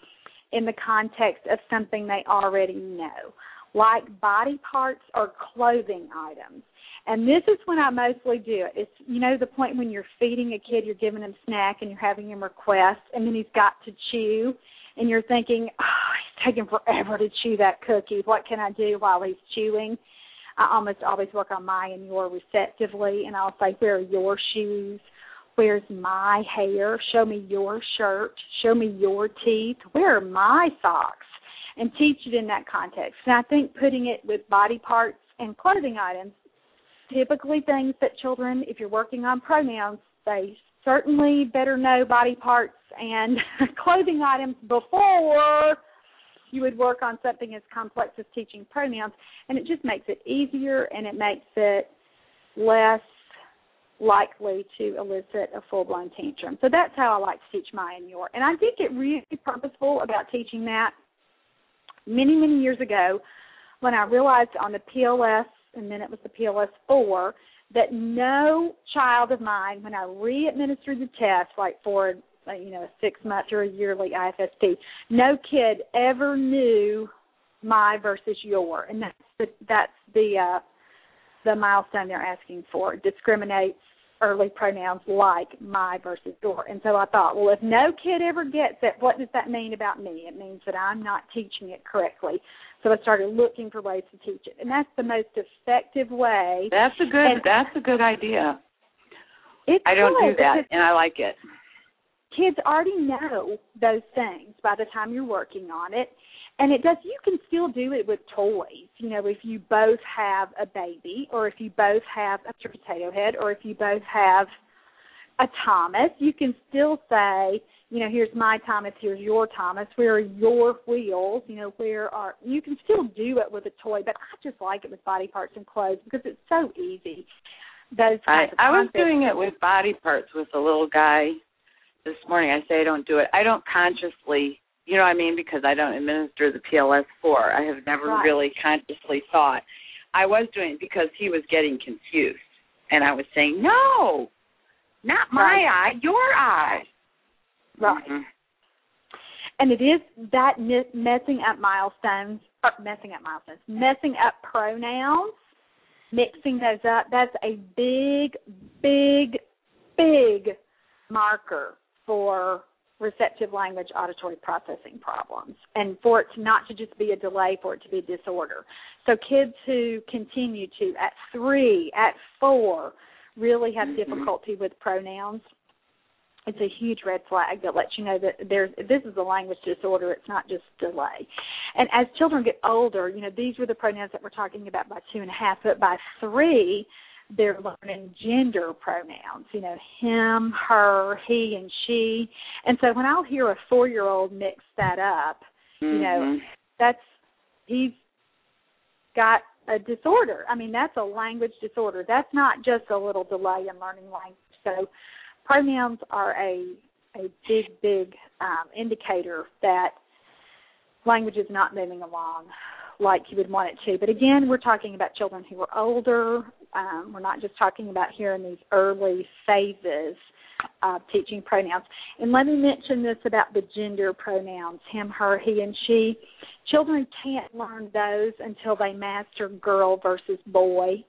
in the context of something they already know, like body parts or clothing items. And this is when I mostly do it. It's you know the point when you're feeding a kid, you're giving him snack and you're having him request, and then he's got to chew, and you're thinking, ah, oh, he's taking forever to chew that cookie. What can I do while he's chewing? I almost always work on my and your receptively, and I'll say, where are your shoes? Where's my hair? Show me your shirt. Show me your teeth. Where are my socks? And teach it in that context. And I think putting it with body parts and clothing items typically things that children, if you're working on pronouns, they certainly better know body parts and clothing items before you would work on something as complex as teaching pronouns. And it just makes it easier and it makes it less likely to elicit a full blown tantrum. So that's how I like to teach my and your. And I did get really purposeful about teaching that many, many years ago when I realized on the PLS and then it was the PLS four, that no child of mine, when I re-administered the test, like for you know a six month or a yearly IFSP, no kid ever knew my versus your, and that's the that's the uh, the milestone they're asking for. Discriminates early pronouns like my versus your. And so I thought, well, if no kid ever gets it, what does that mean about me? It means that I'm not teaching it correctly. So I started looking for ways to teach it, and that's the most effective way. That's a good. And- that's a good idea. It's I don't do that, and I like it. Kids already know those things by the time you're working on it, and it does. You can still do it with toys. You know, if you both have a baby, or if you both have a potato head, or if you both have a Thomas, you can still say, you know, here's my Thomas, here's your Thomas, where are your wheels, you know, where are you can still do it with a toy, but I just like it with body parts and clothes because it's so easy. Those I I was doing it with body parts with a little guy this morning. I say I don't do it. I don't consciously, you know what I mean, because I don't administer the PLS four. I have never Right. really consciously thought. I was doing it because he was getting confused, and I was saying, "No, not my Right. eye, your eye." Right. Mhm. And it is that mi- messing up milestones, or messing up milestones, messing up pronouns, mixing those up, that's a big, big, big marker for receptive language auditory processing problems and for it to not to just be a delay for it to be a disorder so kids who continue to at three at four really have Mhm. difficulty with pronouns it's a huge red flag that lets you know that there's this is a language disorder it's not just delay and as children get older you know these were the pronouns that we're talking about by two and a half but by three they're learning gender pronouns, you know, him, her, he, and she. And so when I'll hear a four year old mix that up, mm-hmm. you know, that's he's got a disorder. I mean, that's a language disorder. That's not just a little delay in learning language. So pronouns are a a big, big um, indicator that language is not moving along like you would want it to. But again, we're talking about children who are older. Um, we're not just talking about here in these early phases of teaching pronouns. And let me mention this about the gender pronouns him, her, he, and she. Children can't learn those until they master girl versus boy.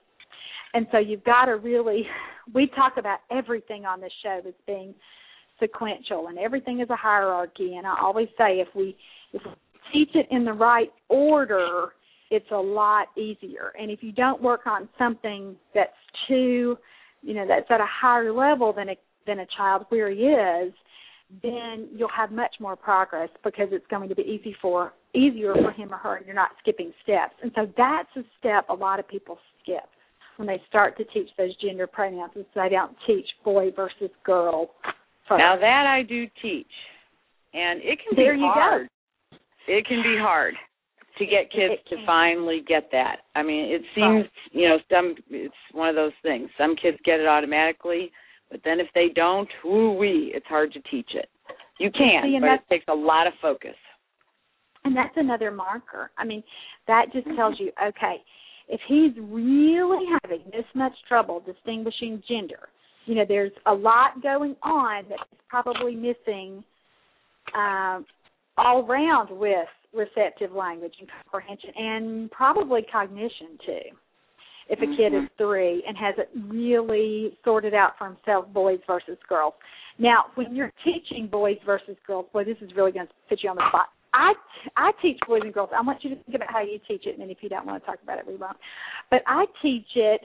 And so you've got to really, we talk about everything on this show as being sequential and everything is a hierarchy. And I always say if we, if we teach it in the right order, it's a lot easier. And if you don't work on something that's too, you know, that's at a higher level than a than a child where he is, then you'll have much more progress because it's going to be easy for easier for him or her and you're not skipping steps. And so that's a step a lot of people skip when they start to teach those gender pronouns is they don't teach boy versus girl. First. Now that I do teach. And it can there be hard. Go. It can be hard to get kids to finally get that. I mean, it seems, you know, some it's one of those things. Some kids get it automatically, but then if they don't, woo wee, it's hard to teach it. You can, See, but it takes a lot of focus. And that's another marker. I mean, that just tells you, okay, if he's really having this much trouble distinguishing gender, you know, there's a lot going on that's probably missing um, all around with receptive language and comprehension and probably cognition too if a kid mm-hmm. is three and hasn't really sorted out for himself boys versus girls. Now, when you're teaching boys versus girls, boy, this is really going to put you on the spot. I I teach boys and girls. I want you to think about how you teach it, and then if you don't want to talk about it, we won't. But I teach it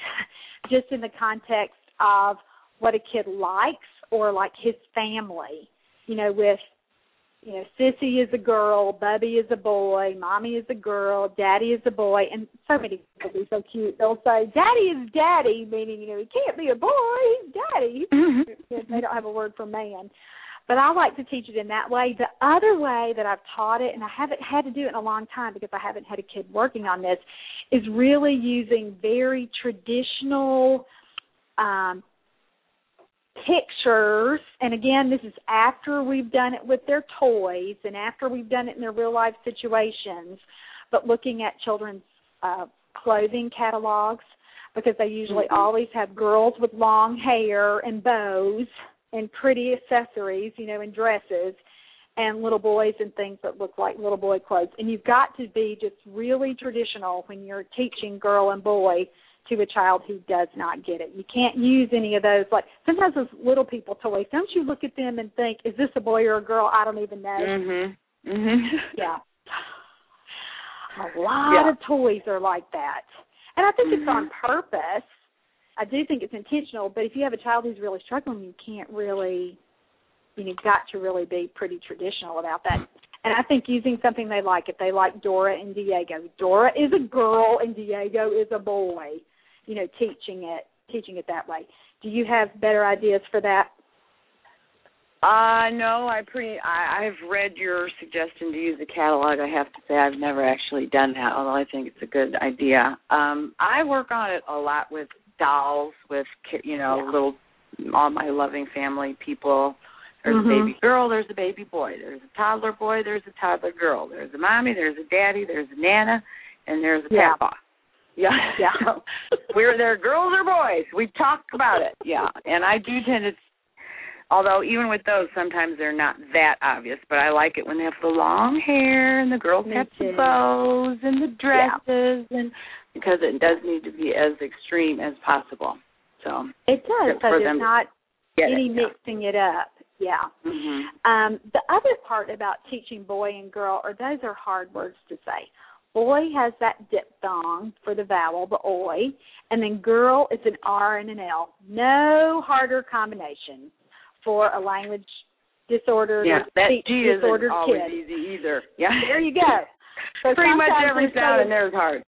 just in the context of what a kid likes or like his family. You know, with you know, Sissy is a girl, Bubby is a boy, Mommy is a girl, Daddy is a boy, and so many people be so cute. They'll say, Daddy is Daddy, meaning you know he can't be a boy, he's Daddy. Mm-hmm. they don't have a word for man. But I like to teach it in that way. The other way that I've taught it, and I haven't had to do it in a long time because I haven't had a kid working on this, is really using very traditional um, pictures and again this is after we've done it with their toys and after we've done it in their real life situations but looking at children's uh clothing catalogs because they usually mm-hmm. always have girls with long hair and bows and pretty accessories you know and dresses and little boys and things that look like little boy clothes and you've got to be just really traditional when you're teaching girl and boy to a child who does not get it. You can't use any of those. Like sometimes those little people toys. Don't you look at them and think, "Is this a boy or a girl?" I don't even know. Mhm. Mhm. yeah. A lot yeah. of toys are like that, and I think mm-hmm. it's on purpose. I do think it's intentional, but if you have a child who's really struggling, you can't really, you know, you've got to really be pretty traditional about that. And I think using something they like, if they like Dora and Diego, Dora is a girl and Diego is a boy you know teaching it teaching it that way. Do you have better ideas for that? Uh no, I pretty I, I've read your suggestion to use a catalog. I have to say I've never actually done that, although I think it's a good idea. Um I work on it a lot with dolls, with you know, yeah. little all my loving family people. There's mm-hmm. a baby girl, there's a baby boy, there's a toddler boy, there's a toddler girl, there's a mommy, there's a daddy, there's a nana, and there's a yeah. papa. Yeah. Yeah. We're there girls or boys. We talk about it. Yeah. And I do tend to although even with those sometimes they're not that obvious, but I like it when they have the long hair and the girls Me have the bows and the dresses yeah. and because it does need to be as extreme as possible. So It does, for there's not any it, yeah. mixing it up. Yeah. Mm-hmm. Um, the other part about teaching boy and girl, or those are hard words to say. Boy has that diphthong for the vowel, the oi, and then girl is an R and an L. No harder combination for a language disorder. yeah, that speech G isn't always kid. easy either. Yeah. There you go. So Pretty much every sound in there is hard.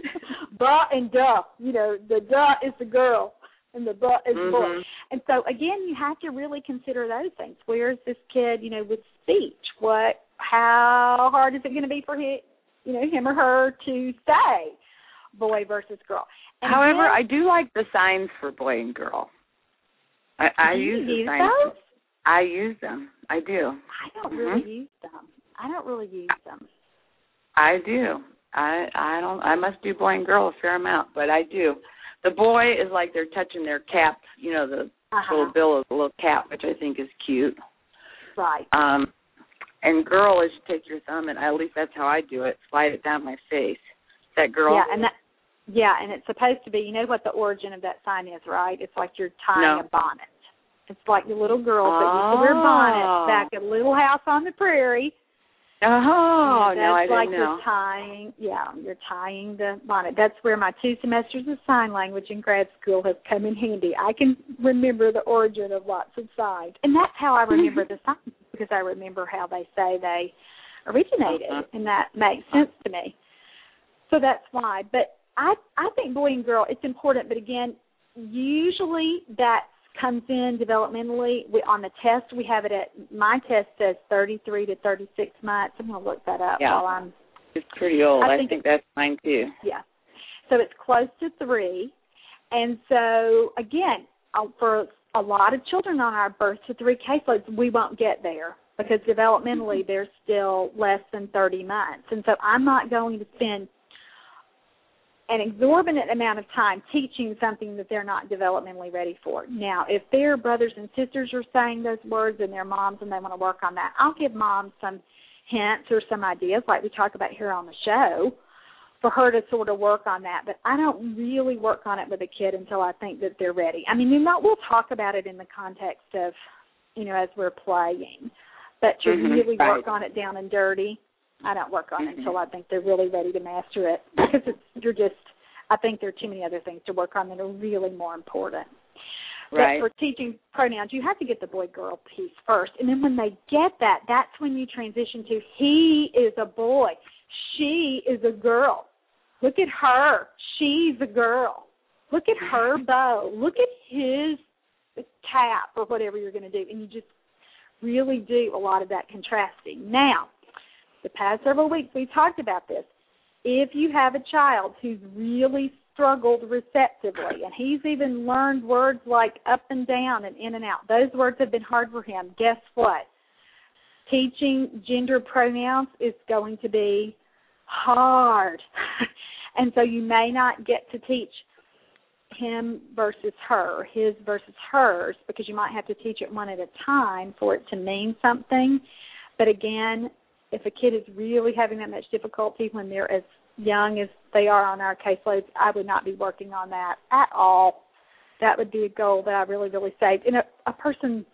Ba and duh. You know, the duh is the girl and the butt is. Mhm. And so again, you have to really consider those things. Where is this kid, you know, with speech? What how hard is it going to be for him, you know, him or her to say boy versus girl? And However, then, I do like the signs for boy and girl. I, I do you use the signs. those? I use them. I do. I don't Mhm. really use them. I don't really use them. I do. I I don't. I must do boy and girl a fair amount, but I do. The boy is like they're touching their cap. You know, the Uh-huh. little bill of the little cap, which I think is cute. Right. Um, and girl is you take your thumb and at least that's how I do it. Slide it down my face. That girl? Yeah, and that yeah, and it's supposed to be. You know what the origin of that sign is, right? It's like you're tying No. a bonnet. It's like the little girls that used to wear Oh. bonnets back at Little House on the Prairie. Oh, that's no, I like didn't you're tying. Yeah, you're tying the bonnet. That's where my two semesters of sign language in grad school have come in handy. I can remember the origin of lots of signs, and that's how I remember the signs because I remember how they say they originated, Uh-huh. and that makes sense to me. So that's why. But I I think boy and girl it's important, but again, usually that comes in developmentally. We on the test we have it at my test says 33 to 36 months. I'm going to look that up Yeah. while I'm It's pretty old. I I think- think, that's mine too. yeah. So it's close to three, and so again, for a lot of children on our birth to three caseloads, we won't get there because developmentally mm-hmm. they're still less than 30 months, and so I'm not going to spend an exorbitant amount of time teaching something that they're not developmentally ready for. Now, if their brothers and sisters are saying those words and their moms and they want to work on that, I'll give moms some hints or some ideas like we talk about here on the show for her to sort of work on that. But I don't really work on it with a kid until I think that they're ready. I mean, you know, we'll talk about it in the context of, you know, as we're playing. But to Mhm, really right. work on it down and dirty, I don't work on it Mhm. until I think they're really ready to master it because it's you're just I think there are too many other things to work on that are really more important. Right. But for teaching pronouns, you have to get the boy girl piece first. And then when they get that, that's when you transition to he is a boy, she is a girl. Look at her. She's a girl. Look at her bow. Look at his cap or whatever you're going to do. And you just really do a lot of that contrasting. Now, the past several weeks we've talked about this. If you have a child who's really struggled receptively and he's even learned words like up and down and in and out, those words have been hard for him. Guess what? Teaching gender pronouns is going to be hard. and so you may not get to teach him versus her, his versus hers, because you might have to teach it one at a time for it to mean something. But again, if a kid is really having that much difficulty when they're as young as they are on our caseloads, I would not be working on that at all. That would be a goal that I really, really saved. And a, a person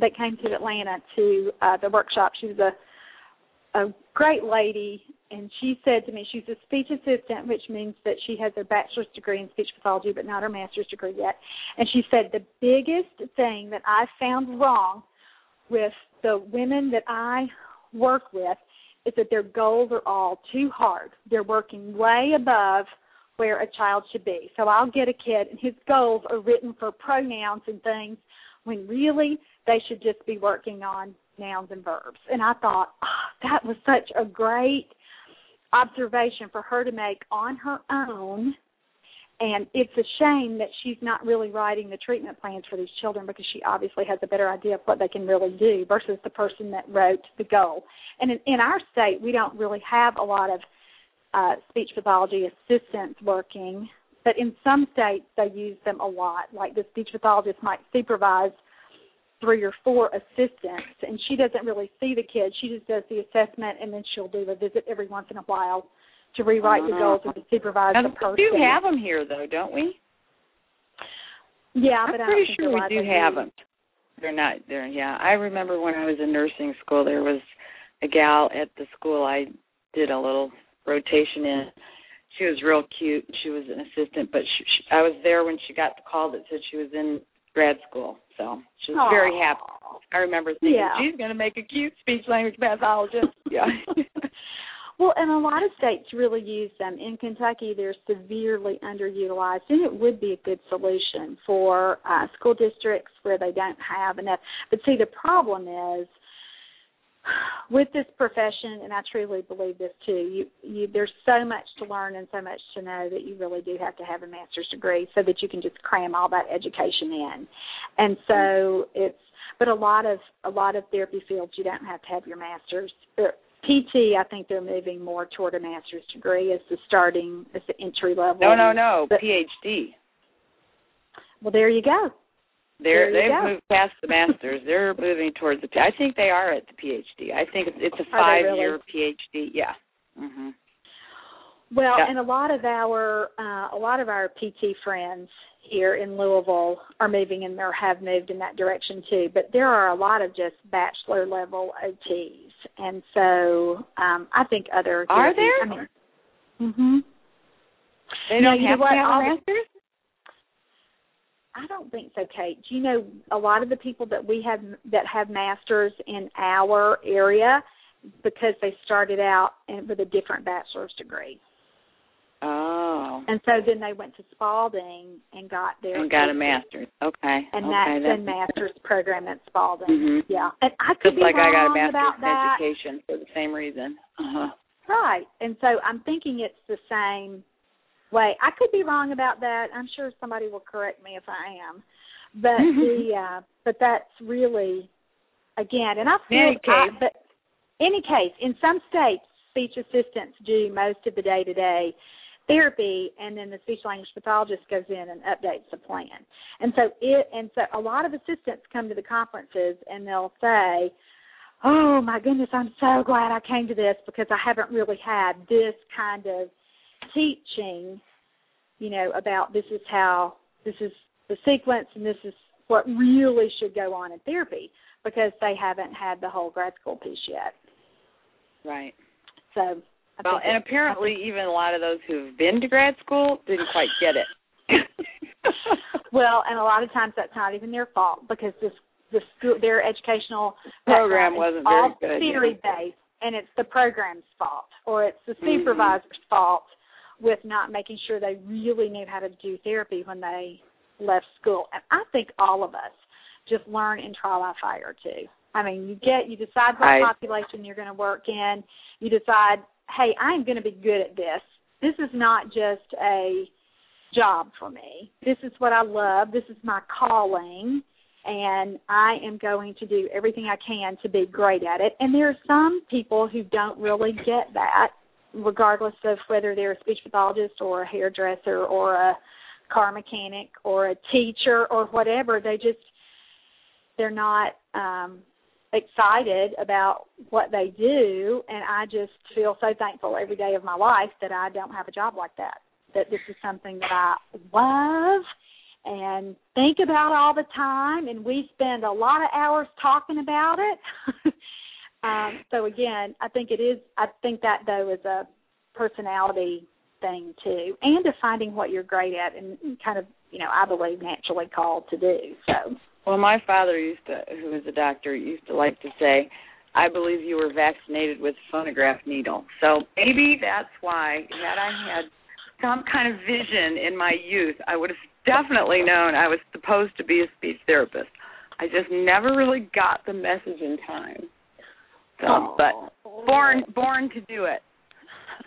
that came to Atlanta to uh, the workshop, she was a a great lady, and she said to me, she's a speech assistant, which means that she has a bachelor's degree in speech pathology, but not her master's degree yet. And she said the biggest thing that I found wrong with the women that I work with is that their goals are all too hard. They're working way above where a child should be. So I'll get a kid and his goals are written for pronouns and things when really they should just be working on nouns and verbs. And I thought, oh, that was such a great observation for her to make on her own. And it's a shame that she's not really writing the treatment plans for these children because she obviously has a better idea of what they can really do versus the person that wrote the goal. And in, in our state, we don't really have a lot of uh, speech pathology assistants working, but in some states they use them a lot. Like the speech pathologist might supervise three or four assistants, and she doesn't really see the kids. She just does the assessment, and then she'll do a visit every once in a while to rewrite the oh. goals or to supervise Now, the person. we do have them here, though, don't we? Yeah, but I'm but I pretty sure we do have them. them. They're not there. Yeah, I remember when I was in nursing school, there was a gal at the school I did a little rotation in. She was real cute. She was an assistant, but she, she, I was there when she got the call that said she was in grad school. So she was very happy. I remember thinking Yeah. she's going to make a cute speech language pathologist. Yeah. Well, and a lot of states really use them. In Kentucky, they're severely underutilized, and it would be a good solution for uh, school districts where they don't have enough. But see, the problem is with this profession, and I truly believe this too. You, you, there's so much to learn and so much to know that you really do have to have a master's degree so that you can just cram all that education in. And so it's, but a lot of a lot of therapy fields you don't have to have your master's. Uh, PT, I think they're moving more toward a master's degree as the starting, as the entry level. No, no, no, but, PhD. Well, there you go. They're they've go. moved past the masters. They're moving towards the. I think they are at the PhD. I think it's a five really? year PhD. Yeah. Mhm. Well, yeah. and a lot of our uh, a lot of our PT friends here in Louisville are moving and or have moved in that direction too. But there are a lot of just bachelor level OTs, and so um, I think other are there. I mean, mhm. They don't have to have a master's. I don't think so, Kate. Do you know a lot of the people that we have that have masters in our area because they started out with a different bachelor's degree. Oh. And so then they went to Spalding and got their and got a master's. Okay. And okay, that's, the master's program at Spalding. Mm-hmm. Yeah. And I could Just be like wrong I got a master's about in that. education for the same reason. Uh-huh. Right. And so I'm thinking it's the same way. I could be wrong about that. I'm sure somebody will correct me if I am. But the uh but that's really again and I feel. I, but any case, in some states speech assistants do most of the day to day therapy and then the speech language pathologist goes in and updates the plan. And so it and so a lot of assistants come to the conferences and they'll say, Oh my goodness, I'm so glad I came to this because I haven't really had this kind of teaching, you know, about this is how this is the sequence and this is what really should go on in therapy because they haven't had the whole grad school piece yet. Right. So I well, and apparently even a lot of those who've been to grad school didn't quite get it. well, and a lot of times that's not even their fault because this the school their educational program wasn't very all good. theory yeah. based and it's the program's fault or it's the Mm-hmm. supervisor's fault with not making sure they really knew how to do therapy when they left school. And I think all of us just learn in trial by fire too. I mean, you get you decide what population you're going to work in. You decide, hey, I'm going to be good at this. This is not just a job for me. This is what I love. This is my calling, and I am going to do everything I can to be great at it. And there are some people who don't really get that, regardless of whether they're a speech pathologist or a hairdresser or a car mechanic or a teacher or whatever. They just they're not um excited about what they do and I just feel so thankful every day of my life that I don't have a job like that. That this is something that I love and think about all the time and we spend a lot of hours talking about it. um so again, I think it is I think that though is a personality thing too and to finding what you're great at and kind of, you know, I believe naturally called to do. So well, my father used to, who was a doctor, used to like to say, "I believe you were vaccinated with a phonograph needle." So maybe that's why. Had I had some kind of vision in my youth, I would have definitely known I was supposed to be a speech therapist. I just never really got the message in time. Oh. but born born to do it.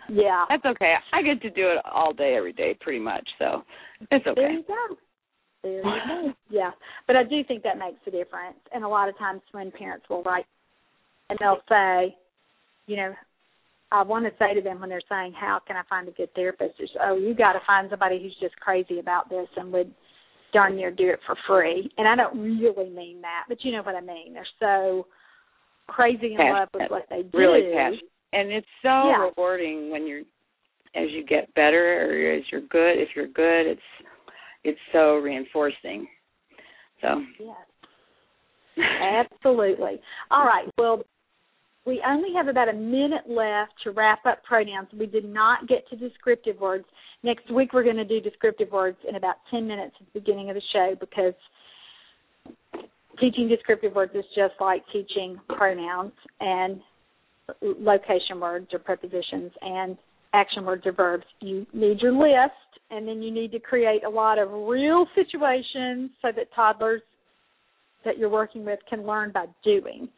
Yeah, that's okay. I get to do it all day, every day, pretty much. So it's okay. There you go. There you go. Yeah, but I do think that makes a difference. And a lot of times when parents will write and they'll say, you know, I want to say to them when they're saying, "How can I find a good therapist?" Is, "Oh, you got to find somebody who's just crazy about this and would darn near do it for free." And I don't really mean that, but you know what I mean. They're so crazy in love with what they do. Really passionate, and it's so yeah. rewarding when you're as you get better or as you're good. If you're good, it's it's so reinforcing. So yes, absolutely. All right. Well, we only have about a minute left to wrap up pronouns. We did not get to descriptive words. Next week we're going to do descriptive words in about 10 minutes at the beginning of the show because teaching descriptive words is just like teaching pronouns and location words or prepositions and action words or verbs. You need your list, and then you need to create a lot of real situations so that toddlers that you're working with can learn by doing.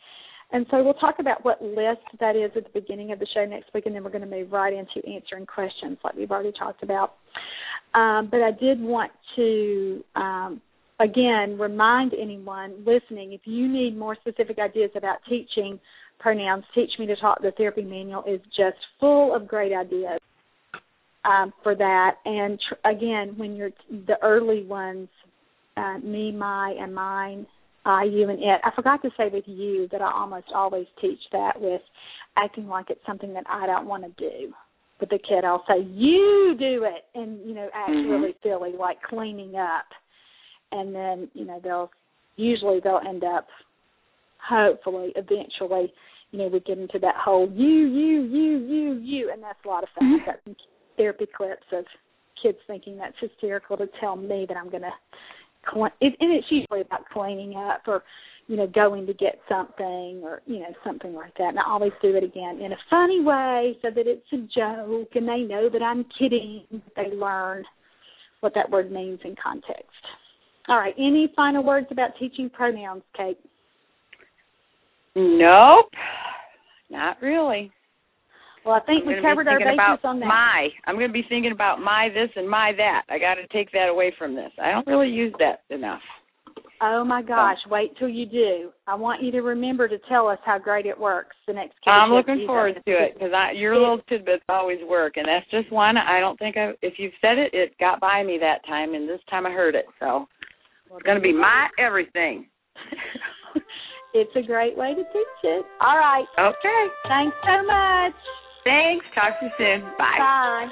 And so we'll talk about what list that is at the beginning of the show next week, and then we're going to move right into answering questions like we've already talked about. Um, but I did want to, um, again, remind anyone listening if you need more specific ideas about teaching pronouns, Teach Me to Talk, the therapy manual is just full of great ideas um, for that. And tr- again, when you're the early ones, uh, me, my, and mine, I, you, and it. I forgot to say with you that I almost always teach that with acting like it's something that I don't want to do. With the kid, I'll say, "You do it," and you know, act Mhm. really silly, like cleaning up, and then you know they'll usually they'll end up, hopefully, eventually, you know, we get into that whole you, you, you, you, you, and that's a lot of fun. I've got some therapy clips of kids thinking that's hysterical to tell me that I'm going to clean, it, and it's usually about cleaning up or, you know, going to get something or you know something like that. And I always do it again in a funny way so that it's a joke and they know that I'm kidding. They learn what that word means in context. All right. Any final words about teaching pronouns, Kate? Nope, not really. Well, I think we covered our bases about on that. My, I'm going to be thinking about my this and my that. I got to take that away from this. I don't really use that enough. Oh my gosh! Wait till you do. I want you to remember to tell us how great it works the next. I'm looking forward to it because your little tidbits always work, and that's just one. I don't think I. If you've said it, it got by me that time, and this time I heard it. So it's going to be my everything. It's a great way to teach it. All right. okay. Thanks so much. Thanks. Talk to you soon. Bye. Bye.